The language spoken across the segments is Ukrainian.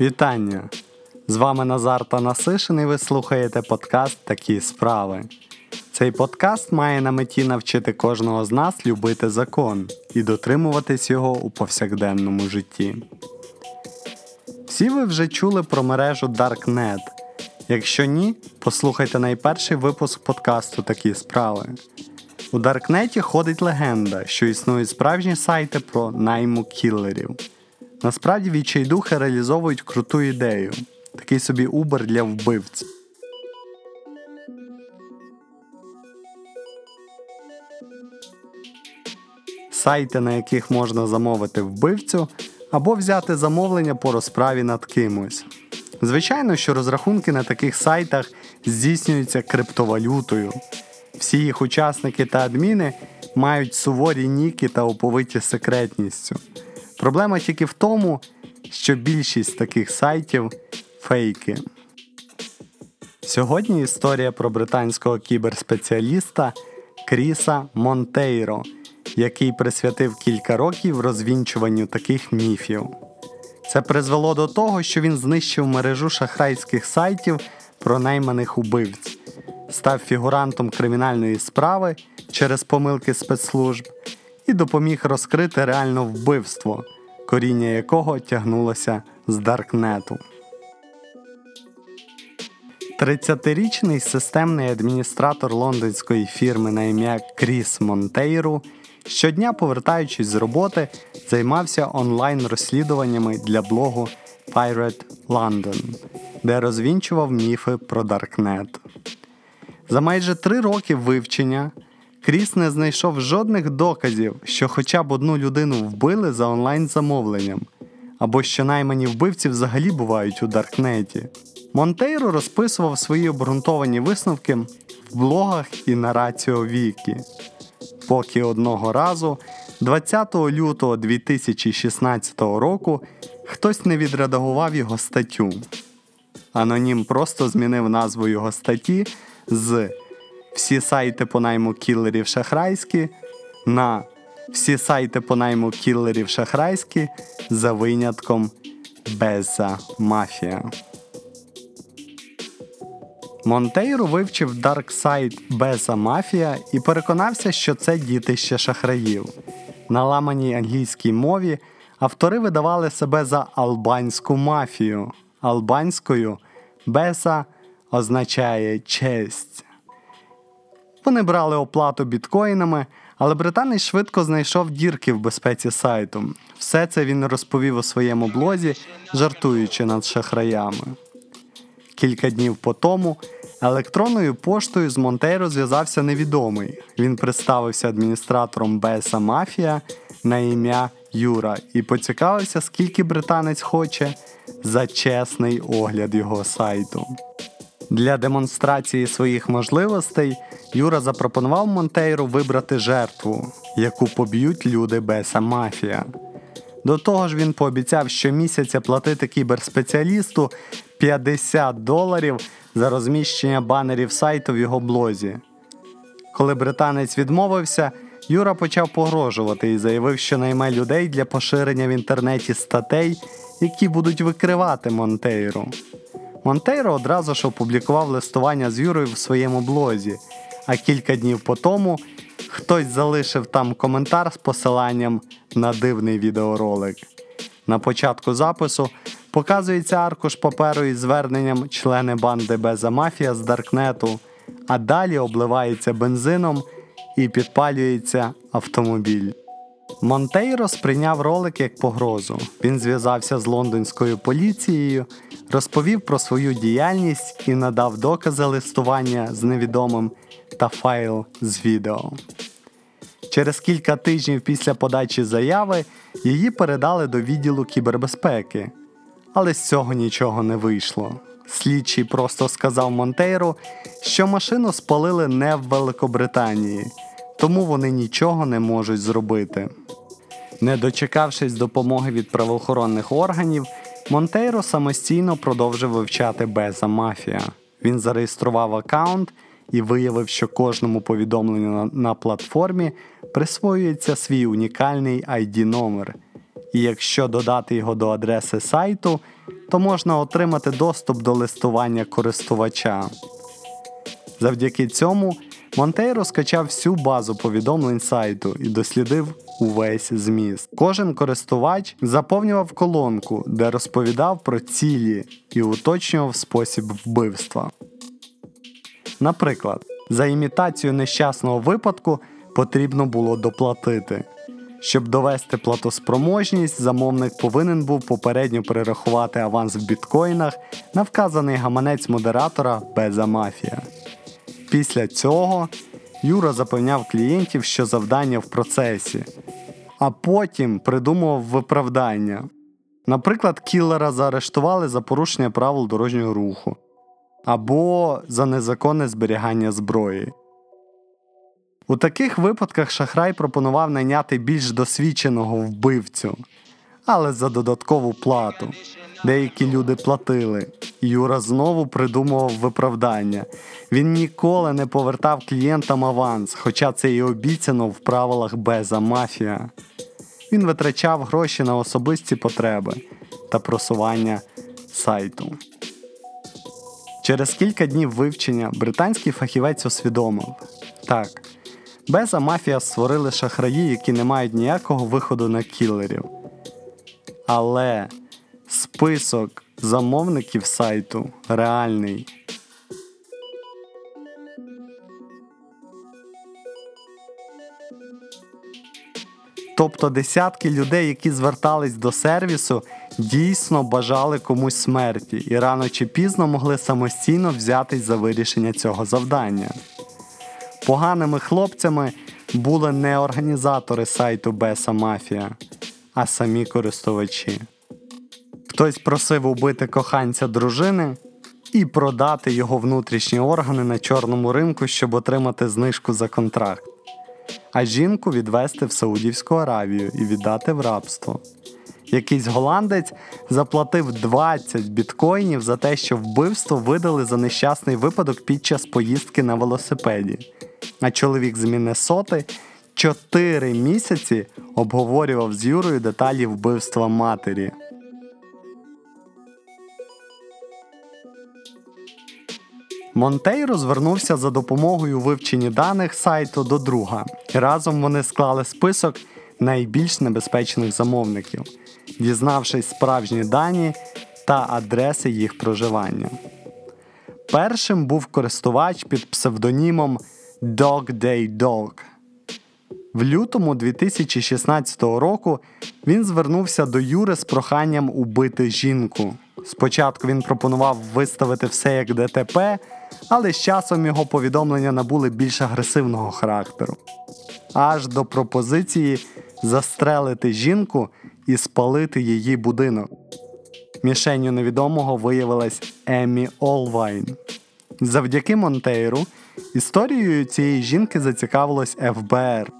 Вітання! З вами Назар та Насишин і ви слухаєте подкаст Такі справи. Цей подкаст має на меті навчити кожного з нас любити закон і дотримуватись його у повсякденному житті. Всі ви вже чули про мережу Darknet. Якщо ні, послухайте найперший випуск подкасту Такі справи. У Даркнеті ходить легенда, що існують справжні сайти про найму кілерів. Насправді відчайдухи реалізовують круту ідею такий собі Uber для вбивць. Сайти, на яких можна замовити вбивцю, або взяти замовлення по розправі над кимось. Звичайно, що розрахунки на таких сайтах здійснюються криптовалютою. Всі їх учасники та адміни мають суворі ніки та оповиті секретністю. Проблема тільки в тому, що більшість таких сайтів фейки. Сьогодні історія про британського кіберспеціаліста Кріса Монтейро, який присвятив кілька років розвінчуванню таких міфів. Це призвело до того, що він знищив мережу шахрайських сайтів про найманих убивць, став фігурантом кримінальної справи через помилки спецслужб і допоміг розкрити реальне вбивство, коріння якого тягнулося з Даркнету. 30-річний системний адміністратор лондонської фірми на ім'я Кріс Монтейру щодня, повертаючись з роботи, займався онлайн-розслідуваннями для блогу Pirate London, де розвінчував міфи про Даркнет. За майже три роки вивчення Кріс не знайшов жодних доказів, що хоча б одну людину вбили за онлайн-замовленням, або що наймані вбивці взагалі бувають у Даркнеті. Монтейро розписував свої обґрунтовані висновки в блогах і на Раціо Вікі. Поки одного разу, 20 лютого 2016 року, хтось не відредагував його статтю. Анонім просто змінив назву його статті з Всі сайти по найму кілерів шахрайські на Всі сайти по найму кілерів шахрайські за винятком Беза Мафія. Монтейру вивчив дарксайт Беза Мафія і переконався, що це дітище шахраїв. На ламаній англійській мові автори видавали себе за албанську мафію. Албанською Беса означає честь. Вони брали оплату біткоїнами, але британець швидко знайшов дірки в безпеці сайту. Все це він розповів у своєму блозі, жартуючи над шахраями. Кілька днів по тому електронною поштою з Монтейро зв'язався невідомий. Він представився адміністратором Беса Мафія на ім'я Юра і поцікавився, скільки британець хоче за чесний огляд його сайту. Для демонстрації своїх можливостей Юра запропонував Монтейру вибрати жертву, яку поб'ють люди Беса Мафія. До того ж, він пообіцяв щомісяця платити кіберспеціалісту 50 доларів за розміщення банерів сайту в його блозі. Коли британець відмовився, Юра почав погрожувати і заявив, що найме людей для поширення в інтернеті статей, які будуть викривати Монтейру. Монтейро одразу ж опублікував листування з Юрою в своєму блозі, а кілька днів по тому хтось залишив там коментар з посиланням на дивний відеоролик. На початку запису показується аркуш паперу із зверненням члени банди Беса Мафія з Даркнету, а далі обливається бензином і підпалюється автомобіль. Монтейро сприйняв ролик як погрозу. Він зв'язався з лондонською поліцією, розповів про свою діяльність і надав докази листування з невідомим та файл з відео. Через кілька тижнів після подачі заяви її передали до відділу кібербезпеки, але з цього нічого не вийшло. Слідчий просто сказав Монтейру, що машину спалили не в Великобританії, тому вони нічого не можуть зробити. Не дочекавшись допомоги від правоохоронних органів, Монтейро самостійно продовжив вивчати Беза Мафія. Він зареєстрував аккаунт і виявив, що кожному повідомленню на, на платформі присвоюється свій унікальний ID номер і якщо додати його до адреси сайту, то можна отримати доступ до листування користувача. Завдяки цьому Монтейро скачав всю базу повідомлень сайту і дослідив увесь зміст. Кожен користувач заповнював колонку, де розповідав про цілі і уточнював спосіб вбивства. Наприклад, за імітацію нещасного випадку потрібно було доплатити. Щоб довести платоспроможність, замовник повинен був попередньо перерахувати аванс в біткоїнах на вказаний гаманець модератора Беза Мафія. Після цього Юра запевняв клієнтів, що завдання в процесі, а потім придумував виправдання. Наприклад, кілера заарештували за порушення правил дорожнього руху або за незаконне зберігання зброї. У таких випадках шахрай пропонував найняти більш досвідченого вбивцю, але за додаткову плату. Деякі люди платили. Юра знову придумував виправдання. Він ніколи не повертав клієнтам аванс, хоча це і обіцяно в правилах Беза мафія. Він витрачав гроші на особисті потреби та просування сайту. Через кілька днів вивчення британський фахівець усвідомив так, Беза мафія створили шахраї, які не мають ніякого виходу на кілерів. Але список замовників сайту реальний. Тобто десятки людей, які звертались до сервісу, дійсно бажали комусь смерті і рано чи пізно могли самостійно взятись за вирішення цього завдання. Поганими хлопцями були не організатори сайту Беса Мафія, а самі користувачі. Хтось просив убити коханця дружини і продати його внутрішні органи на чорному ринку, щоб отримати знижку за контракт, а жінку відвести в Саудівську Аравію і віддати в рабство. Якийсь голландець заплатив 20 біткоїнів за те, що вбивство видали за нещасний випадок під час поїздки на велосипеді. А чоловік з Міннесоти 4 місяці обговорював з Юрою деталі вбивства матері. Монтейро звернувся за допомогою вивчення даних сайту до друга. Разом вони склали список найбільш небезпечних замовників, дізнавшись справжні дані та адреси їх проживання. Першим був користувач під псевдонімом Dog Day Dog. В лютому 2016 року він звернувся до Юри з проханням убити жінку. Спочатку він пропонував виставити все як ДТП, але з часом його повідомлення набули більш агресивного характеру. Аж до пропозиції застрелити жінку і спалити її будинок. Мішенню невідомого виявилась Емі Олвайн. Завдяки Монтейру історією цієї жінки зацікавилось ФБР.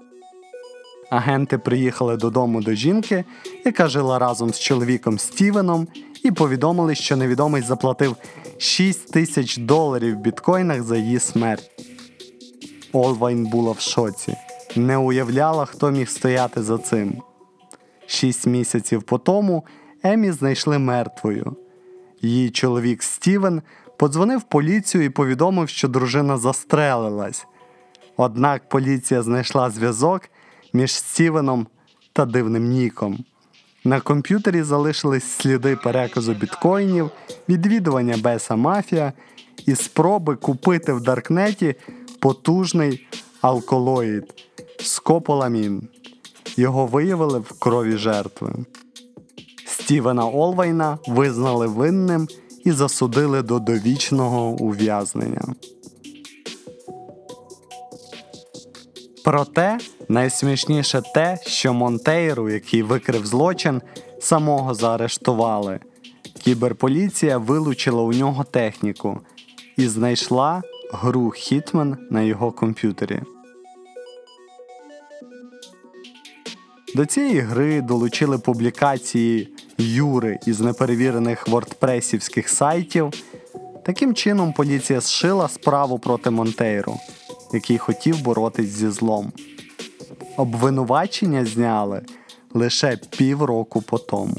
Агенти приїхали додому до жінки, яка жила разом з чоловіком Стівеном, і повідомили, що невідомий заплатив 6 тисяч доларів в біткоїнах за її смерть. Олвайн була в шоці, не уявляла, хто міг стояти за цим. Шість місяців по тому Емі знайшли мертвою. Її чоловік Стівен подзвонив поліцію і повідомив, що дружина застрелилась. Однак поліція знайшла зв'язок між Стівеном та дивним Ніком. На комп'ютері залишились сліди переказу біткоїнів, відвідування Беса Мафія і спроби купити в Даркнеті потужний алколоїд скополамін. Його виявили в крові жертви. Стівена Олвайна визнали винним і засудили до довічного ув'язнення. Проте найсмішніше те, що Монтейру, який викрив злочин, самого заарештували. Кіберполіція вилучила у нього техніку і знайшла гру Хітмен на його комп'ютері. До цієї гри долучили публікації Юри із неперевірених вордпресівських сайтів. Таким чином, поліція зшила справу проти Монтейру, який хотів боротись зі злом. Обвинувачення зняли лише півроку по тому.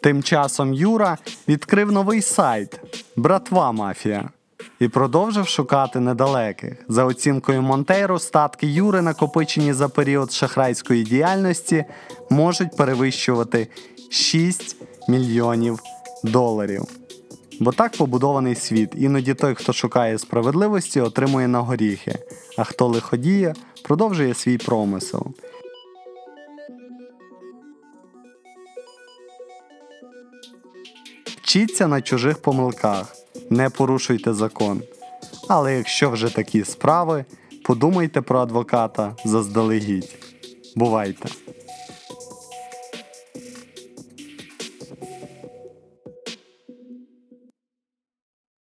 Тим часом Юра відкрив новий сайт Братва Мафія і продовжив шукати недалеких. За оцінкою Монтейру, статки Юри, накопичені за період шахрайської діяльності, можуть перевищувати 6 мільйонів доларів. Бо так побудований світ. Іноді той, хто шукає справедливості, отримує на горіхи, а хто лиходіє, продовжує свій промисел. Вчіться на чужих помилках, не порушуйте закон. Але якщо вже такі справи, подумайте про адвоката заздалегідь. Бувайте!